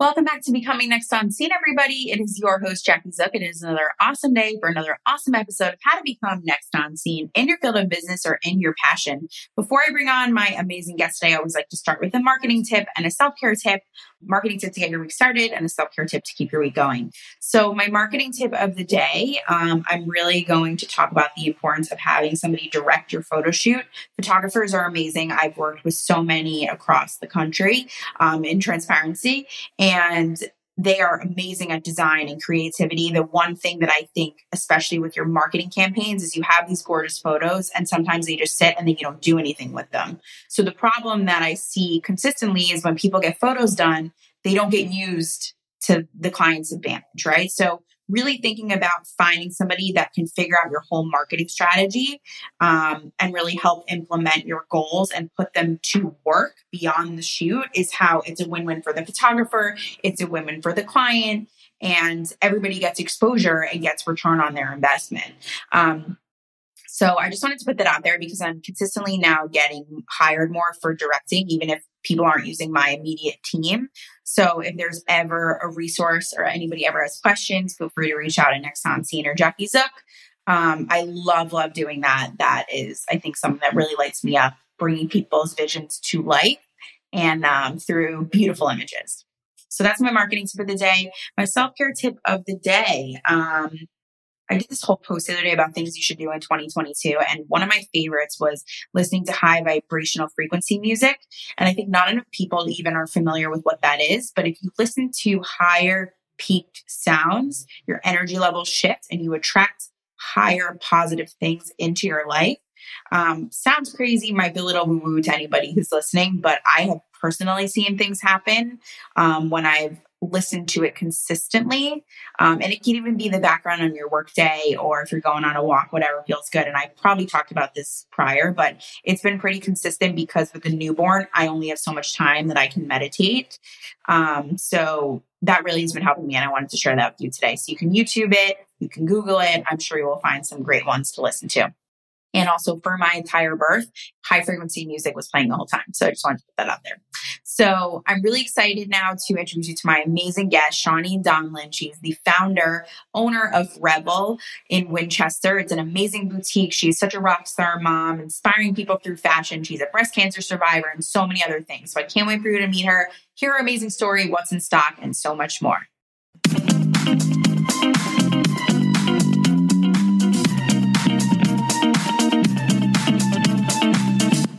Welcome back to Becoming Next on Scene, everybody. It is your host, Jackie Zook. It is another awesome day for another awesome episode of How to Become Next on Scene in your field of business or in your passion. Before I bring on my amazing guest today, I always like to start with a marketing tip and a self care tip. Marketing tip to get your week started and a self care tip to keep your week going. So, my marketing tip of the day, um, I'm really going to talk about the importance of having somebody direct your photo shoot. Photographers are amazing. I've worked with so many across the country um, in transparency. And and they are amazing at design and creativity. The one thing that I think, especially with your marketing campaigns, is you have these gorgeous photos and sometimes they just sit and then you don't do anything with them. So the problem that I see consistently is when people get photos done, they don't get used to the client's advantage, right? So really thinking about finding somebody that can figure out your whole marketing strategy um, and really help implement your goals and put them to work beyond the shoot is how it's a win-win for the photographer it's a win-win for the client and everybody gets exposure and gets return on their investment. Um, so I just wanted to put that out there because I'm consistently now getting hired more for directing, even if people aren't using my immediate team. So if there's ever a resource or anybody ever has questions, feel free to reach out to Next on Scene or Jackie Zook. Um, I love, love doing that. That is, I think, something that really lights me up, bringing people's visions to life and um, through beautiful images. So that's my marketing tip of the day. My self care tip of the day. Um, I did this whole post the other day about things you should do in 2022. And one of my favorites was listening to high vibrational frequency music. And I think not enough people even are familiar with what that is. But if you listen to higher peaked sounds, your energy levels shift and you attract higher positive things into your life. Um, sounds crazy, might be a little woo woo to anybody who's listening, but I have personally seen things happen um, when I've listen to it consistently. Um, and it can even be the background on your workday or if you're going on a walk, whatever feels good. And I probably talked about this prior, but it's been pretty consistent because with the newborn, I only have so much time that I can meditate. Um, so that really has been helping me. And I wanted to share that with you today. So you can YouTube it, you can Google it. I'm sure you will find some great ones to listen to. And also for my entire birth, high frequency music was playing the whole time. So I just wanted to put that out there. So I'm really excited now to introduce you to my amazing guest, Shawneen Donlin. She's the founder, owner of Revel in Winchester. It's an amazing boutique. She's such a rock star mom, inspiring people through fashion. She's a breast cancer survivor and so many other things. So I can't wait for you to meet her, hear her amazing story, what's in stock, and so much more.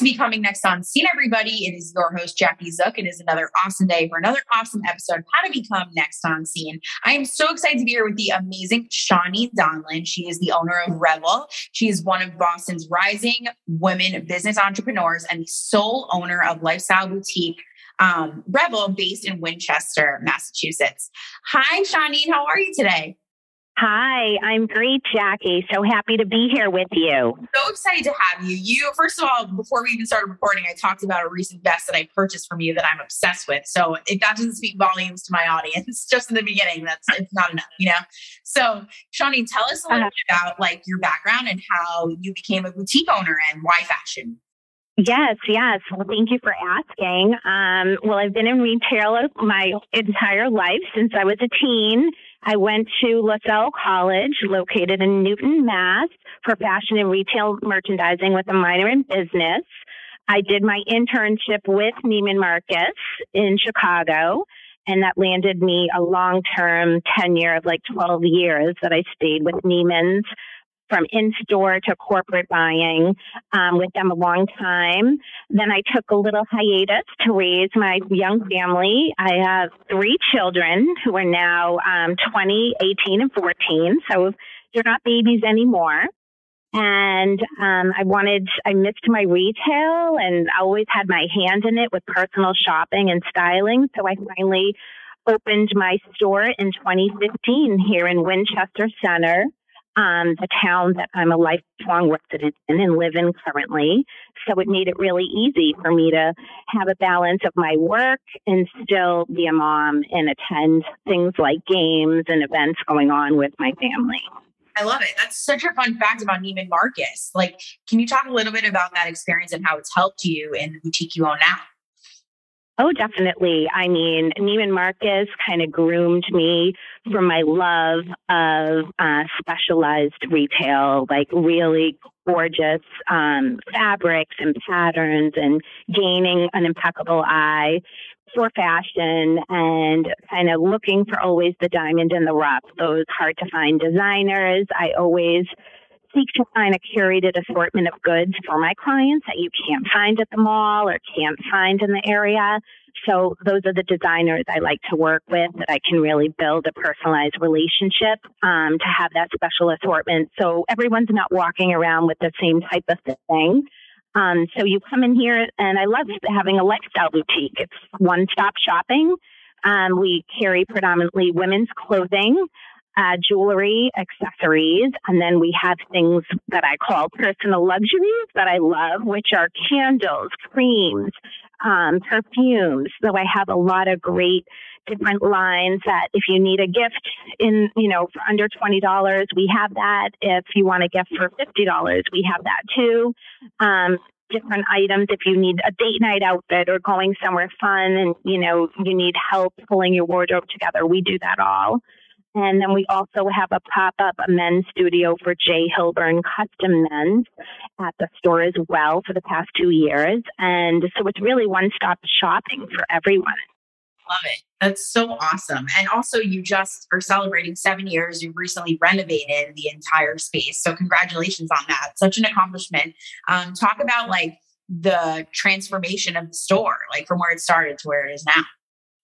To Becoming Next on Scene, everybody. It is your host, Jackie Zook. It is another awesome day for another awesome episode of How to Become Next on Scene. I am so excited to be here with the amazing Shawneen Donlin. She is the owner of Revel. She is one of Boston's rising women business entrepreneurs and the sole owner of Lifestyle Boutique um, Revel based in Winchester, Massachusetts. Hi, Shawneen. How are you today? Hi, I'm great, Jackie. So happy to be here with you. So excited to have you. You, first of all, before we even started recording, I talked about a recent vest that I purchased from you that I'm obsessed with. So if that doesn't speak volumes to my audience, just in the beginning, that's it's not enough, you know. So, Shawneen, tell us a little uh, bit about like your background and how you became a boutique owner and why fashion. Yes, yes. Well, thank you for asking. Um, well, I've been in retail my entire life since I was a teen. I went to Lasell College, located in Newton, Mass, for fashion and retail merchandising with a minor in business. I did my internship with Neiman Marcus in Chicago, and that landed me a long term tenure of like 12 years that I stayed with Neiman's from in store to corporate buying um, with them a long time. Then I took a little hiatus to raise my young family. I have three children who are now um, 20, 18, and 14. So they're not babies anymore. And um, I wanted, I missed my retail and I always had my hand in it with personal shopping and styling. So I finally opened my store in 2015 here in Winchester Center um, the town that I'm a lifelong resident in and live in currently. So it made it really easy for me to have a balance of my work and still be a mom and attend things like games and events going on with my family. I love it. That's such a fun fact about Neiman Marcus. Like, can you talk a little bit about that experience and how it's helped you in the boutique you own now? Oh, definitely. I mean, Neiman Marcus kind of groomed me for my love of uh, specialized retail, like really gorgeous um, fabrics and patterns, and gaining an impeccable eye for fashion and kind of looking for always the diamond in the rough, those hard to find designers. I always seek to find a curated assortment of goods for my clients that you can't find at the mall or can't find in the area. So those are the designers I like to work with that I can really build a personalized relationship um, to have that special assortment. So everyone's not walking around with the same type of thing. Um, so you come in here, and I love having a lifestyle boutique. It's one stop shopping. Um, we carry predominantly women's clothing uh, jewelry, accessories, and then we have things that I call personal luxuries that I love, which are candles, creams, um, perfumes. So I have a lot of great different lines that if you need a gift in, you know, for under $20, we have that. If you want a gift for $50, we have that too. Um, different items if you need a date night outfit or going somewhere fun and you know you need help pulling your wardrobe together we do that all and then we also have a pop up men's studio for Jay Hilburn Custom Men's at the store as well for the past two years. And so it's really one stop shopping for everyone. Love it. That's so awesome. And also, you just are celebrating seven years. You've recently renovated the entire space. So, congratulations on that. Such an accomplishment. Um, talk about like the transformation of the store, like from where it started to where it is now.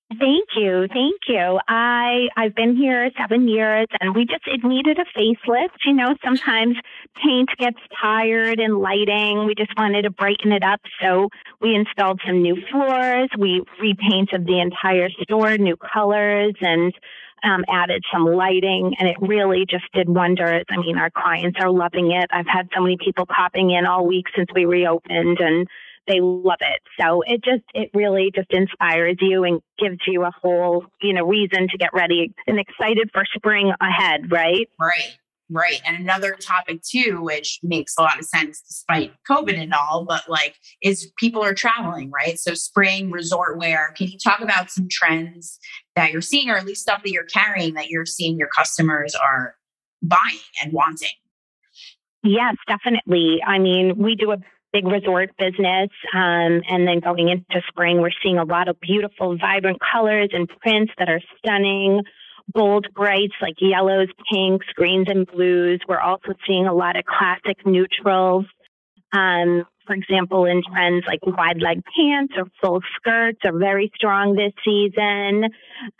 Thank you. Thank you. I, I've been here seven years and we just, it needed a facelift. You know, sometimes paint gets tired and lighting. We just wanted to brighten it up. So we installed some new floors. We repainted the entire store, new colors and um, added some lighting and it really just did wonders. I mean, our clients are loving it. I've had so many people popping in all week since we reopened and they love it. So it just, it really just inspires you and gives you a whole, you know, reason to get ready and excited for spring ahead, right? Right. Right. And another topic too, which makes a lot of sense despite COVID and all, but like is people are traveling, right? So spring resort wear. Can you talk about some trends that you're seeing or at least stuff that you're carrying that you're seeing your customers are buying and wanting? Yes, definitely. I mean, we do a big resort business. Um, and then going into spring, we're seeing a lot of beautiful, vibrant colors and prints that are stunning. Bold brights like yellows, pinks, greens, and blues. We're also seeing a lot of classic neutrals. Um, for example, in trends like wide leg pants or full skirts are very strong this season.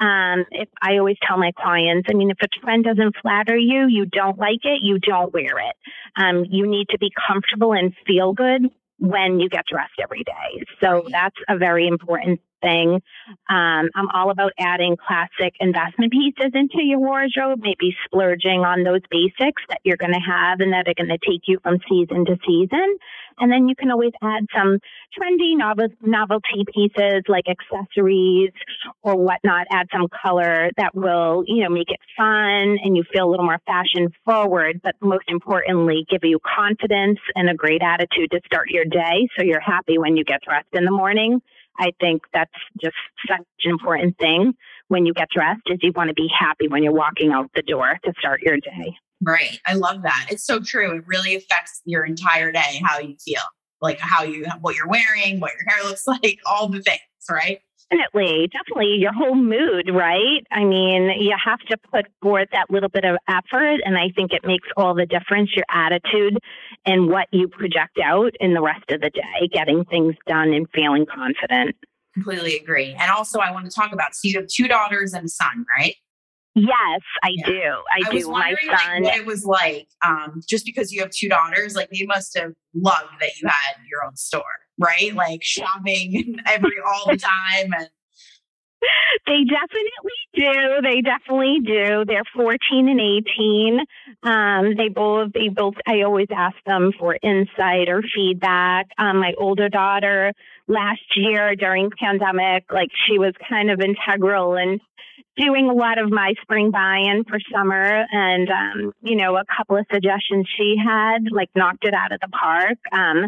Um, if I always tell my clients, I mean, if a trend doesn't flatter you, you don't like it, you don't wear it. Um, you need to be comfortable and feel good when you get dressed every day. So that's a very important thing. Um, I'm all about adding classic investment pieces into your wardrobe, maybe splurging on those basics that you're going to have and that are going to take you from season to season. And then you can always add some trendy novelty pieces like accessories or whatnot, add some color that will, you know, make it fun and you feel a little more fashion forward, but most importantly, give you confidence and a great attitude to start your day. So you're happy when you get dressed in the morning. I think that's just such an important thing when you get dressed is you want to be happy when you're walking out the door to start your day. Right. I love that. It's so true. It really affects your entire day, how you feel, like how you, what you're wearing, what your hair looks like, all the things, right? Definitely, definitely your whole mood, right? I mean, you have to put forth that little bit of effort, and I think it makes all the difference your attitude and what you project out in the rest of the day, getting things done and feeling confident. Completely agree. And also, I want to talk about so you have two daughters and a son, right? Yes, I yeah. do. I, I do. My son. Like, what it was like, um, just because you have two daughters, like they must have loved that you had your own store, right? Like shopping every all the time and. they definitely do. They definitely do. They're 14 and 18. Um, they both, they both, I always ask them for insight or feedback. Um, my older daughter last year during pandemic, like she was kind of integral in doing a lot of my spring buy-in for summer and um, you know a couple of suggestions she had like knocked it out of the park. Um,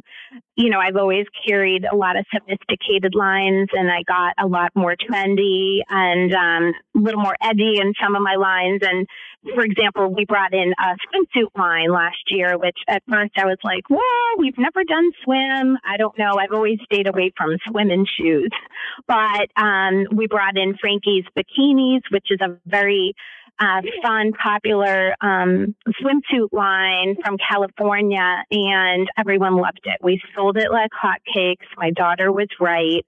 you know i've always carried a lot of sophisticated lines and i got a lot more trendy and um, a little more edgy in some of my lines and for example, we brought in a swimsuit line last year, which at first I was like, well, we've never done swim. I don't know. I've always stayed away from swim swimming shoes. But um, we brought in Frankie's bikinis, which is a very uh, fun, popular um, swimsuit line from California, and everyone loved it. We sold it like hotcakes. My daughter was right,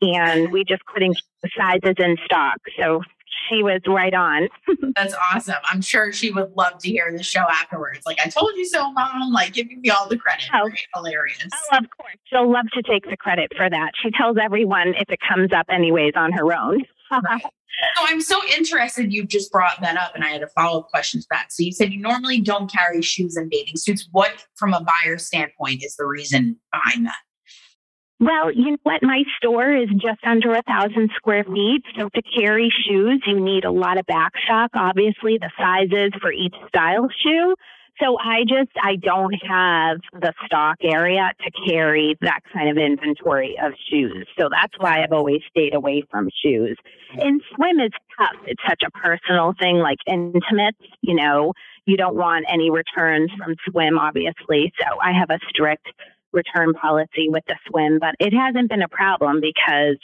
and we just couldn't keep the sizes in stock. So she was right on. That's awesome. I'm sure she would love to hear the show afterwards. Like, I told you so, mom. Like, giving me all the credit. Oh, right? Hilarious. Oh, of course. She'll love to take the credit for that. She tells everyone if it comes up, anyways, on her own. Right. So I'm so interested you just brought that up and I had a follow-up question to that. So you said you normally don't carry shoes and bathing suits. What from a buyer standpoint is the reason behind that? Well, you know what? My store is just under a thousand square feet. So to carry shoes, you need a lot of backstock, obviously, the sizes for each style shoe. So I just, I don't have the stock area to carry that kind of inventory of shoes. So that's why I've always stayed away from shoes. And swim is tough. It's such a personal thing, like intimates, you know, you don't want any returns from swim, obviously. So I have a strict return policy with the swim, but it hasn't been a problem because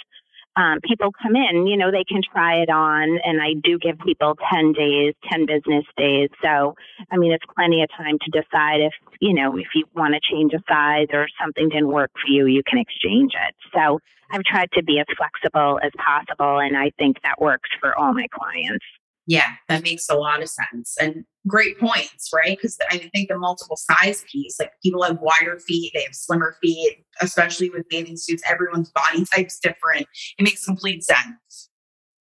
um, people come in, you know, they can try it on, and I do give people 10 days, 10 business days. So, I mean, it's plenty of time to decide if, you know, if you want to change a size or something didn't work for you, you can exchange it. So, I've tried to be as flexible as possible, and I think that works for all my clients. Yeah, that makes a lot of sense. And great points, right? Because I think the multiple size piece, like people have wider feet, they have slimmer feet, especially with bathing suits, everyone's body type's different. It makes complete sense.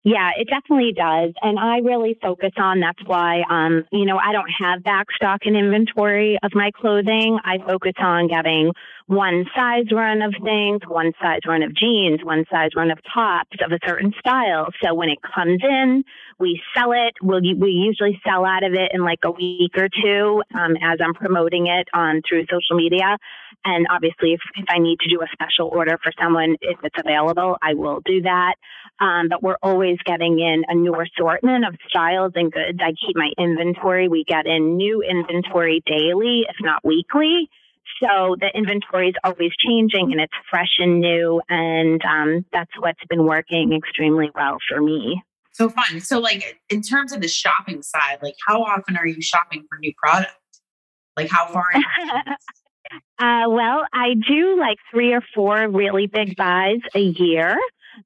Yeah, it definitely does. And I really focus on that's why, um, you know, I don't have back stock and inventory of my clothing. I focus on getting one size run of things, one size run of jeans, one size run of tops of a certain style. So when it comes in, we sell it. We'll, we usually sell out of it in like a week or two um, as I'm promoting it on through social media. And obviously, if, if I need to do a special order for someone, if it's available, I will do that. Um, but we're always getting in a new assortment of styles and goods. I keep my inventory. We get in new inventory daily, if not weekly. So the inventory is always changing and it's fresh and new. And um, that's what's been working extremely well for me. So fun. So, like, in terms of the shopping side, like, how often are you shopping for new product? Like, how far? uh, well, I do like three or four really big buys a year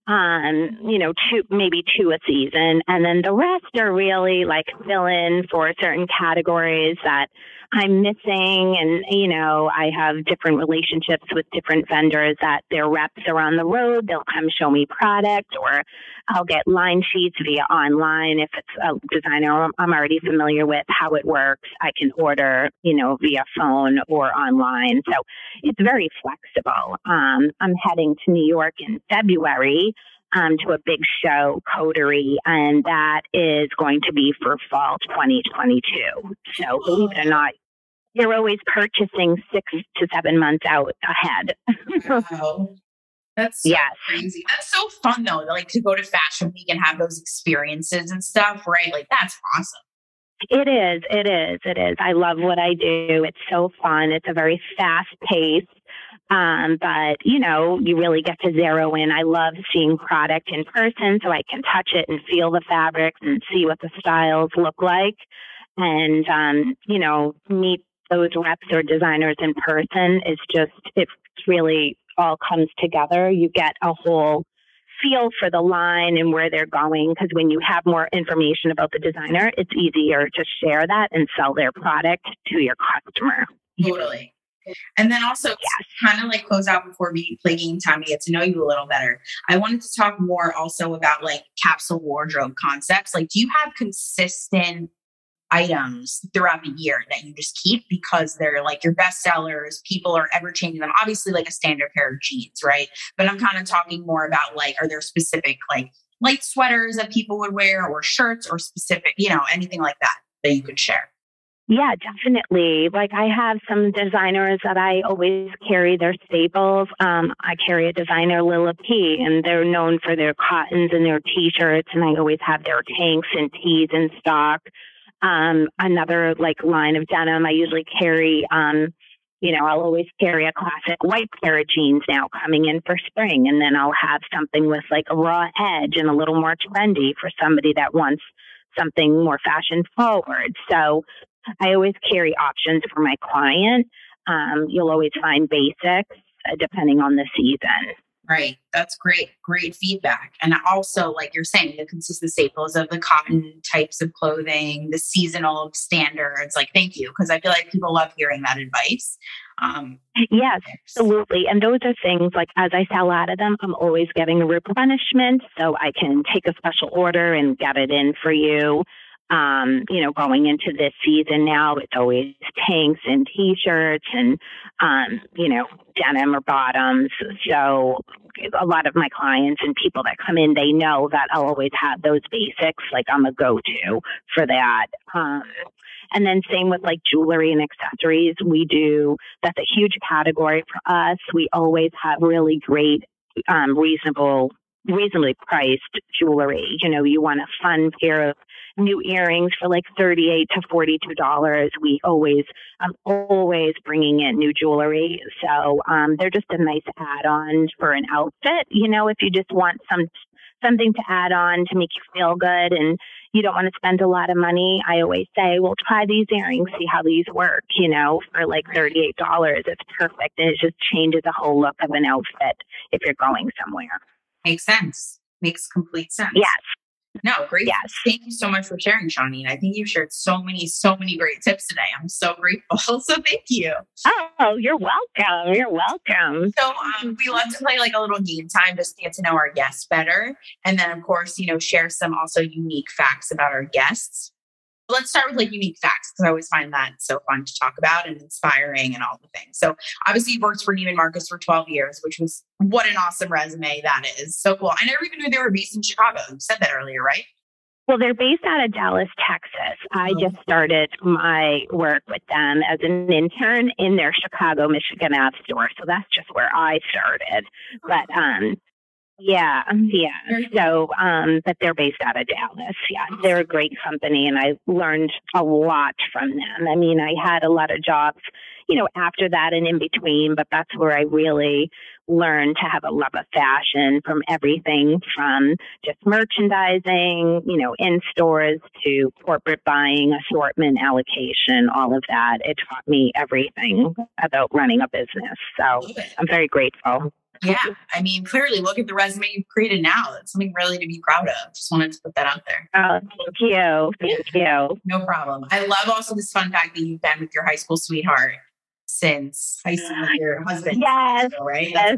um, you know, two, maybe two a season. And then the rest are really like fill in for certain categories that I'm missing. And, you know, I have different relationships with different vendors that their reps are on the road. They'll come show me product or I'll get line sheets via online. If it's a designer I'm already familiar with how it works, I can order, you know, via phone or online. So it's very flexible. Um, I'm heading to New York in February um, to a big show, Coterie, and that is going to be for fall 2022. So believe it or not, you're always purchasing six to seven months out ahead. wow. That's so yes. crazy. That's so fun though, like to go to fashion week and have those experiences and stuff, right? Like that's awesome. It is, it is, it is. I love what I do. It's so fun. It's a very fast pace. Um, but you know, you really get to zero in. I love seeing product in person so I can touch it and feel the fabrics and see what the styles look like and um, you know, meet those reps or designers in person is just, it really all comes together. You get a whole feel for the line and where they're going because when you have more information about the designer, it's easier to share that and sell their product to your customer. Totally. And then also, kind of like close out before we play game time to get to know you a little better. I wanted to talk more also about like capsule wardrobe concepts. Like, do you have consistent items throughout the year that you just keep because they're like your best sellers. People are ever changing them. Obviously, like a standard pair of jeans, right? But I'm kind of talking more about like, are there specific like light sweaters that people would wear or shirts or specific, you know, anything like that that you could share? Yeah, definitely. Like I have some designers that I always carry their staples. Um, I carry a designer, Lilla P, and they're known for their cottons and their t-shirts, and I always have their tanks and tees in stock. Um, another like line of denim, I usually carry. Um, you know, I'll always carry a classic white pair of jeans now coming in for spring, and then I'll have something with like a raw edge and a little more trendy for somebody that wants something more fashion forward. So I always carry options for my client. Um, you'll always find basics uh, depending on the season. Right. That's great. Great feedback. And also, like you're saying, the consistent staples of the cotton types of clothing, the seasonal standards. Like, thank you. Because I feel like people love hearing that advice. Um, yes, absolutely. And those are things like as I sell out of them, I'm always getting a replenishment. So I can take a special order and get it in for you um, you know, going into this season now, it's always tanks and t-shirts and, um, you know, denim or bottoms. So a lot of my clients and people that come in, they know that I'll always have those basics. Like I'm a go-to for that. Um, and then same with like jewelry and accessories. We do, that's a huge category for us. We always have really great, um, reasonable reasonably priced jewelry. You know, you want a fun pair of new earrings for like 38 to 42 dollars. We always, I'm always bringing in new jewelry. So, um, they're just a nice add-on for an outfit. You know, if you just want some, something to add on to make you feel good and you don't want to spend a lot of money, I always say, well, try these earrings, see how these work, you know, for like $38. It's perfect. And it just changes the whole look of an outfit if you're going somewhere. Makes sense. Makes complete sense. Yes. No, great. Yes. Thank you so much for sharing, Shawneen. I think you've shared so many, so many great tips today. I'm so grateful. So thank you. Oh, you're welcome. You're welcome. So um, we love to play like a little game time just to get to know our guests better. And then, of course, you know, share some also unique facts about our guests let's start with like unique facts because I always find that so fun to talk about and inspiring and all the things. So obviously worked for Neiman Marcus for 12 years, which was what an awesome resume that is. So cool. I never even knew they were based in Chicago. You said that earlier, right? Well, they're based out of Dallas, Texas. I oh. just started my work with them as an intern in their Chicago, Michigan Ave store. So that's just where I started. But um, yeah, yeah. So, um, but they're based out of Dallas. Yeah, they're a great company, and I learned a lot from them. I mean, I had a lot of jobs, you know, after that and in between, but that's where I really learned to have a love of fashion from everything from just merchandising, you know, in stores to corporate buying, assortment allocation, all of that. It taught me everything about running a business. So I'm very grateful. Yeah. I mean, clearly look at the resume you've created now. It's something really to be proud of. Just wanted to put that out there. Oh, thank you. Thank you. No problem. I love also this fun fact that you've been with your high school sweetheart since high school with your husband. Yes. right? Yes.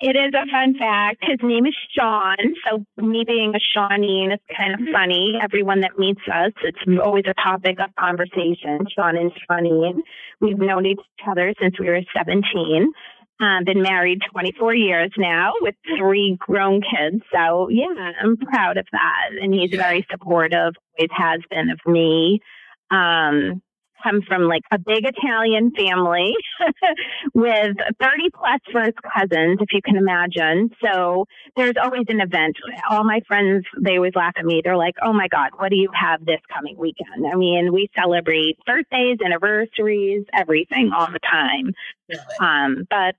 It is a fun fact. His name is Sean. So me being a Shawneen it's kind of funny. Everyone that meets us, it's always a topic of conversation. Sean and Shawneen. We've known each other since we were 17. Uh, been married 24 years now with three grown kids. So, yeah, I'm proud of that. And he's very supportive, always has been of me. Um, come from like a big Italian family with 30 plus first cousins, if you can imagine. So there's always an event. All my friends, they always laugh at me. They're like, oh my God, what do you have this coming weekend? I mean, we celebrate birthdays, anniversaries, everything all the time. Um, but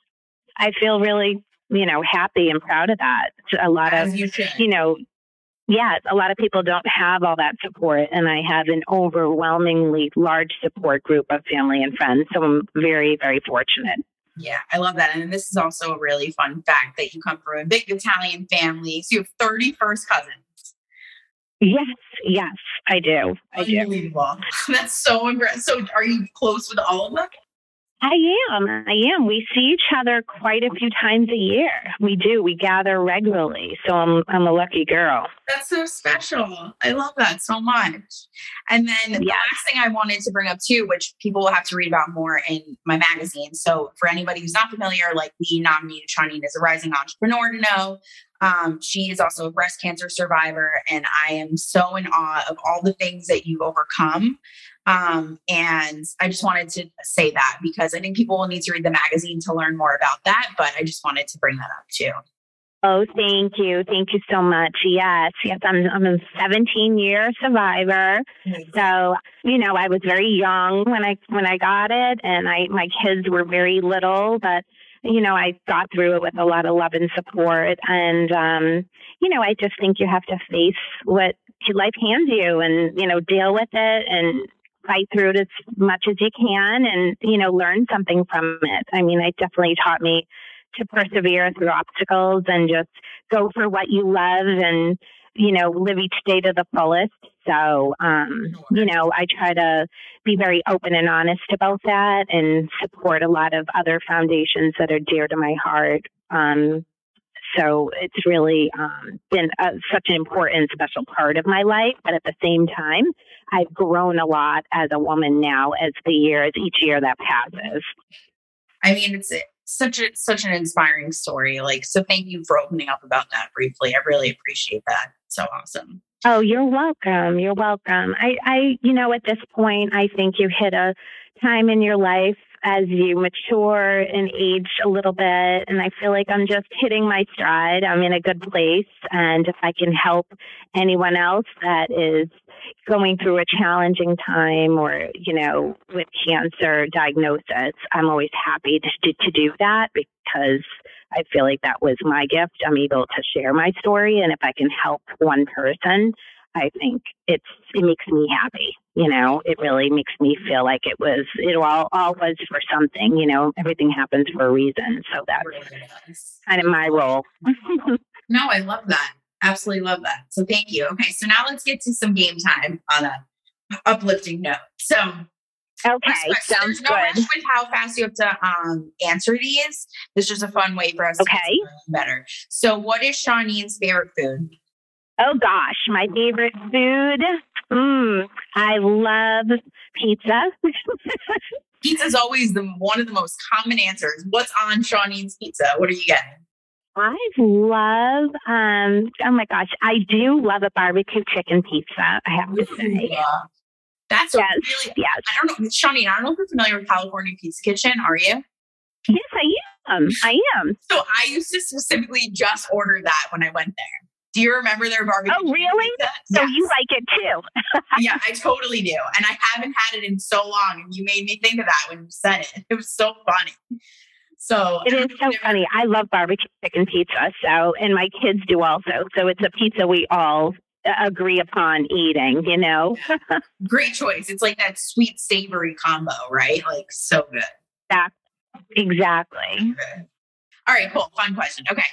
I feel really, you know, happy and proud of that. A lot As of, you, you know, yeah, a lot of people don't have all that support, and I have an overwhelmingly large support group of family and friends. So I'm very, very fortunate. Yeah, I love that. And this is also a really fun fact that you come from a big Italian family. So you have 31st cousins. Yes, yes, I do. I do. That's so impressive. So are you close with all of them? I am. I am. We see each other quite a few times a year. We do. We gather regularly. So I'm I'm a lucky girl. That's so special. I love that so much. And then the last thing I wanted to bring up too, which people will have to read about more in my magazine. So for anybody who's not familiar, like we nominated Shawneen as a rising entrepreneur to know. Um, she is also a breast cancer survivor, and I am so in awe of all the things that you've overcome. Um, and I just wanted to say that because I think people will need to read the magazine to learn more about that. But I just wanted to bring that up too. Oh, thank you. Thank you so much. Yes, yes, I'm, I'm a 17 year survivor. So, you know, I was very young when I, when I got it and I, my kids were very little, but you know, I got through it with a lot of love and support. And, um, you know, I just think you have to face what life hands you and, you know, deal with it and fight through it as much as you can and, you know, learn something from it. I mean, it definitely taught me to persevere through obstacles and just go for what you love and, you know, live each day to the fullest. So, um, you know, I try to be very open and honest about that and support a lot of other foundations that are dear to my heart. Um, so it's really um, been a, such an important, special part of my life. But at the same time, I've grown a lot as a woman now as the years, each year that passes. I mean, it's such a such an inspiring story. Like, so thank you for opening up about that briefly. I really appreciate that. So awesome. Oh, you're welcome. You're welcome. I, I, you know, at this point, I think you hit a time in your life as you mature and age a little bit. And I feel like I'm just hitting my stride. I'm in a good place. And if I can help anyone else that is going through a challenging time or, you know, with cancer diagnosis, I'm always happy to, to do that because I feel like that was my gift. I'm able to share my story. And if I can help one person, I think it's it makes me happy. You know, it really makes me feel like it was it all all was for something. You know, everything happens for a reason. So that's kind of my role. no, I love that. Absolutely love that. So thank you. Okay, so now let's get to some game time on a uplifting note. So Okay, sounds no good. with how fast you have to um, answer these. This is just a fun way for us okay. to better. So, what is Shawneen's favorite food? Oh gosh, my favorite food. Mm, I love pizza. pizza is always the one of the most common answers. What's on Shawneen's pizza? What are you getting? I love, um, oh my gosh, I do love a barbecue chicken pizza, I have to say. Yeah. That's yes, really, yes. I don't know, Shawneen, I don't know if you're familiar with California Pizza Kitchen, are you? Yes, I am. I am. So I used to specifically just order that when I went there. Do you remember their barbecue? Oh, really? Pizza? So yes. you like it too? yeah, I totally do. And I haven't had it in so long. And you made me think of that when you said it. It was so funny. So it is um, so funny. I love barbecue chicken pizza. So, and my kids do also. So it's a pizza we all uh, agree upon eating, you know? Great choice. It's like that sweet savory combo, right? Like so good. Exactly. Exactly. All right, cool. Fun question. Okay.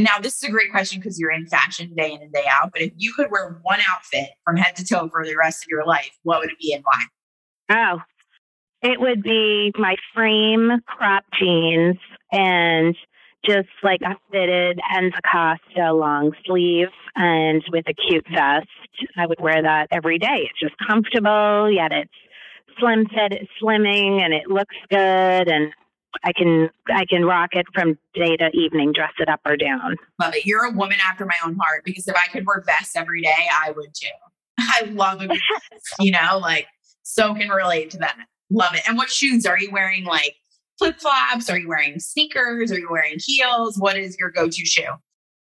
And now this is a great question because you're in fashion day in and day out. But if you could wear one outfit from head to toe for the rest of your life, what would it be and why? Oh, it would be my frame crop jeans and just like a fitted Enza Costa long sleeve and with a cute vest. I would wear that every day. It's just comfortable, yet it's slim fit, slimming, and it looks good. And I can I can rock it from day to evening, dress it up or down. Love it. You're a woman after my own heart because if I could wear vests every day, I would too. I love it. you know, like so can relate to that. Love it. And what shoes are you wearing? Like flip flops? Are you wearing sneakers? Are you wearing heels? What is your go to shoe?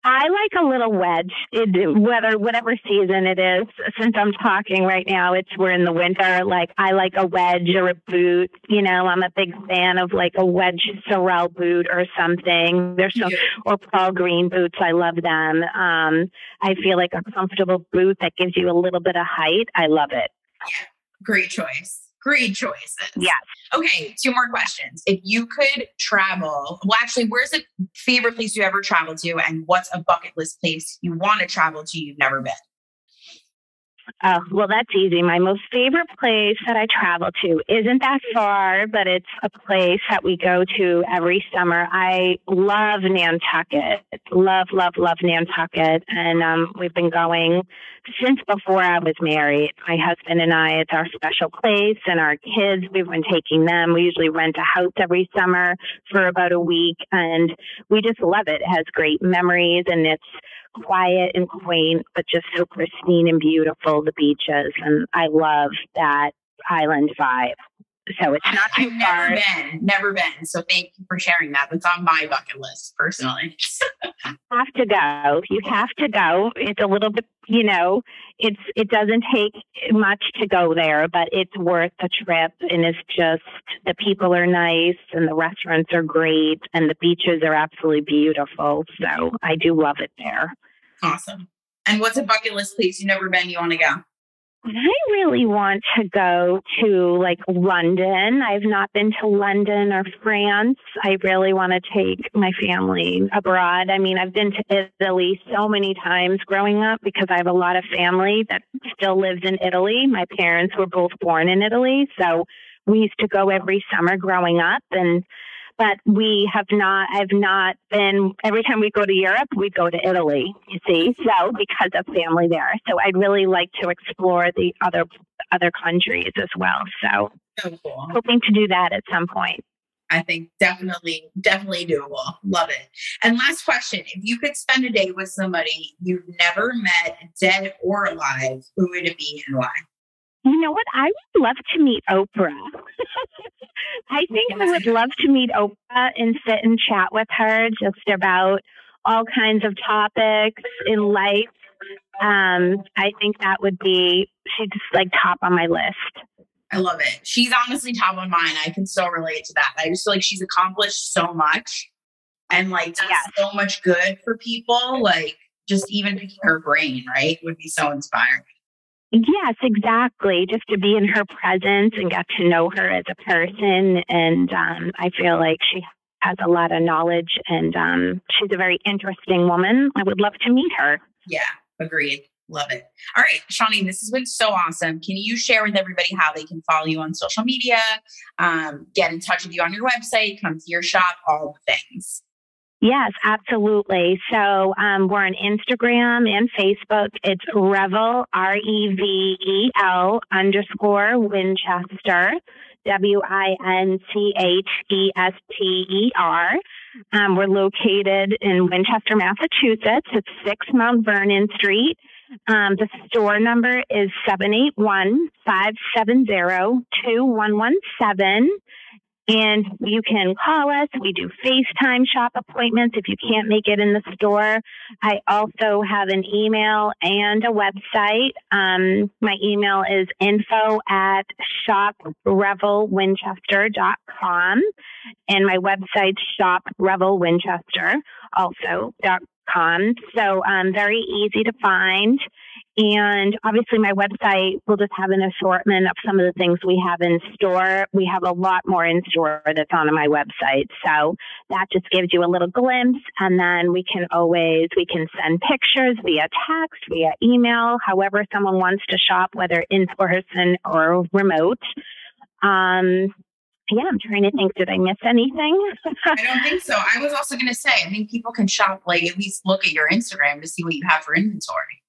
I like a little wedge, it, whether whatever season it is. Since I'm talking right now, it's we're in the winter. Like I like a wedge or a boot. You know, I'm a big fan of like a wedge Sorel boot or something. There's some or Paul Green boots. I love them. Um, I feel like a comfortable boot that gives you a little bit of height. I love it. Yeah, great choice. Great choices. Yes. Okay, two more questions. If you could travel, well, actually, where's the favorite place you ever traveled to, and what's a bucket list place you want to travel to you've never been? Oh, well, that's easy. My most favorite place that I travel to isn't that far, but it's a place that we go to every summer. I love Nantucket. Love, love, love Nantucket. And um, we've been going since before I was married. My husband and I, it's our special place, and our kids, we've been taking them. We usually rent a house every summer for about a week, and we just love it. It has great memories, and it's quiet and quaint, but just so pristine and beautiful, the beaches. And I love that island vibe. So it's not too I've far. never been, never been. So thank you for sharing that. That's on my bucket list personally. have to go. You have to go. It's a little bit, you know, it's it doesn't take much to go there, but it's worth the trip. And it's just the people are nice, and the restaurants are great, and the beaches are absolutely beautiful. So I do love it there. Awesome. And what's a bucket list place you've never been you want to go? I really want to go to like London. I've not been to London or France. I really want to take my family abroad. I mean, I've been to Italy so many times growing up because I have a lot of family that still lives in Italy. My parents were both born in Italy, so we used to go every summer growing up and but we have not i've not been every time we go to europe we go to italy you see so because of family there so i'd really like to explore the other other countries as well so So cool. hoping to do that at some point I think definitely, definitely doable. Love it. And last question if you could spend a day with somebody you've never met, dead or alive, who would it be and why? You know what i would love to meet oprah i think i would love to meet oprah and sit and chat with her just about all kinds of topics in life um, i think that would be she's just like top on my list I love it. She's honestly top of mine. I can so relate to that. I just feel like she's accomplished so much and like does Yes. so much good for people. Like just even picking her brain, right, would be so inspiring. Yes, exactly. Just to be in her presence and get to know her as a person. And um, I feel like she has a lot of knowledge and um, she's a very interesting woman. I would love to meet her. Yeah, agreed. Love it. All right, Shawneen, this has been so awesome. Can you share with everybody how they can follow you on social media, um, get in touch with you on your website, come to your shop, all the things? Yes, absolutely. So um, we're on Instagram and Facebook. It's Revel, R E V E L underscore Winchester, W I N C H E S T E R. Um, we're located in Winchester, Massachusetts. It's 6 Mount Vernon Street. Um, the store number is 781 570 2117. And you can call us. We do FaceTime shop appointments if you can't make it in the store. I also have an email and a website. Um, my email is info at shoprevelwinchester.com and my website shoprevelwinchester also dot com. So um, very easy to find. And obviously, my website will just have an assortment of some of the things we have in store. We have a lot more in store that's on my website. So that just gives you a little glimpse. And then we can always, we can send pictures via text, via email, however someone wants to shop, whether in person or remote. Um, yeah, I'm trying to think. Did I miss anything? I don't think so. I was also going to say, I think people can shop, like at least look at your Instagram to see what you have for inventory,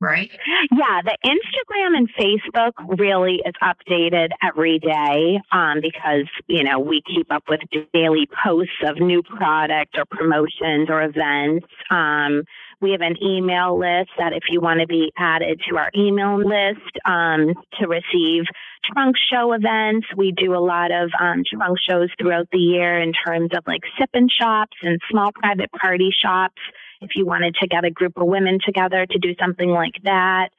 right? Yeah, the Instagram and Facebook really is updated every day um, because, you know, we keep up with daily posts of new product or promotions or events. Um, we have an email list that if you want to be added to our email list um, to receive trunk show events, we do a lot of um, trunk shows throughout the year in terms of like sip and shops and small private party shops if you wanted to get a group of women together to do something like that.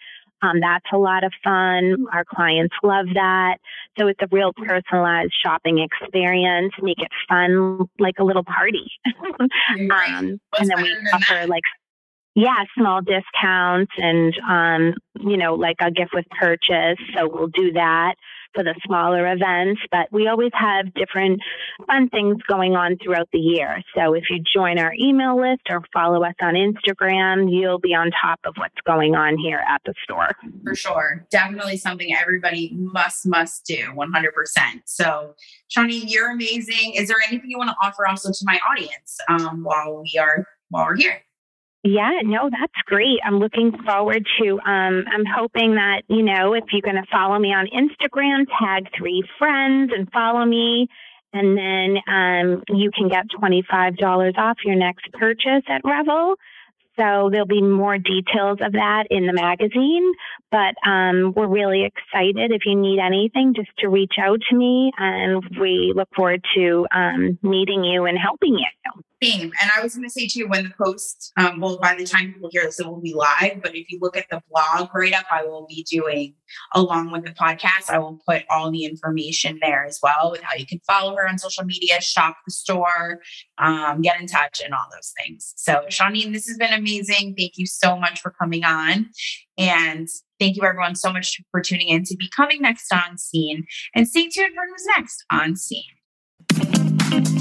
Um, that's a lot of fun. Our clients love that. So it's a real personalized shopping experience. Make it fun, like a little party. Um, and then we offer that? like, yeah, small discounts and, um, you know, like a gift with purchase. So we'll do that for the smaller events, but we always have different fun things going on throughout the year. So if you join our email list or follow us on Instagram, you'll be on top of what's going on here at the store. For sure. Definitely something everybody must, must do 100%. So, Shawneen, you're amazing. Is there anything you want to offer also to my audience um, while we are while we're here? Yeah, no, that's great. I'm looking forward to, um, I'm hoping that, you know, if you're going to follow me on Instagram, tag three friends and follow me. And then um, you can get $25 off your next purchase at Revel. So there'll be more details of that in the magazine. But um, we're really excited. If you need anything, just to reach out to me, and we look forward to um, meeting you and helping you. And I was going to say too, when the post, um, well, by the time people hear this, it will be live. But if you look at the blog write up, I will be doing along with the podcast. I will put all the information there as well with how you can follow her on social media, shop the store, um, get in touch, and all those things. So, Shawneen, this has been amazing. Thank you so much for coming on. And thank you, everyone, so much for tuning in to Becoming Next on Scene. And stay tuned for who's next on Scene.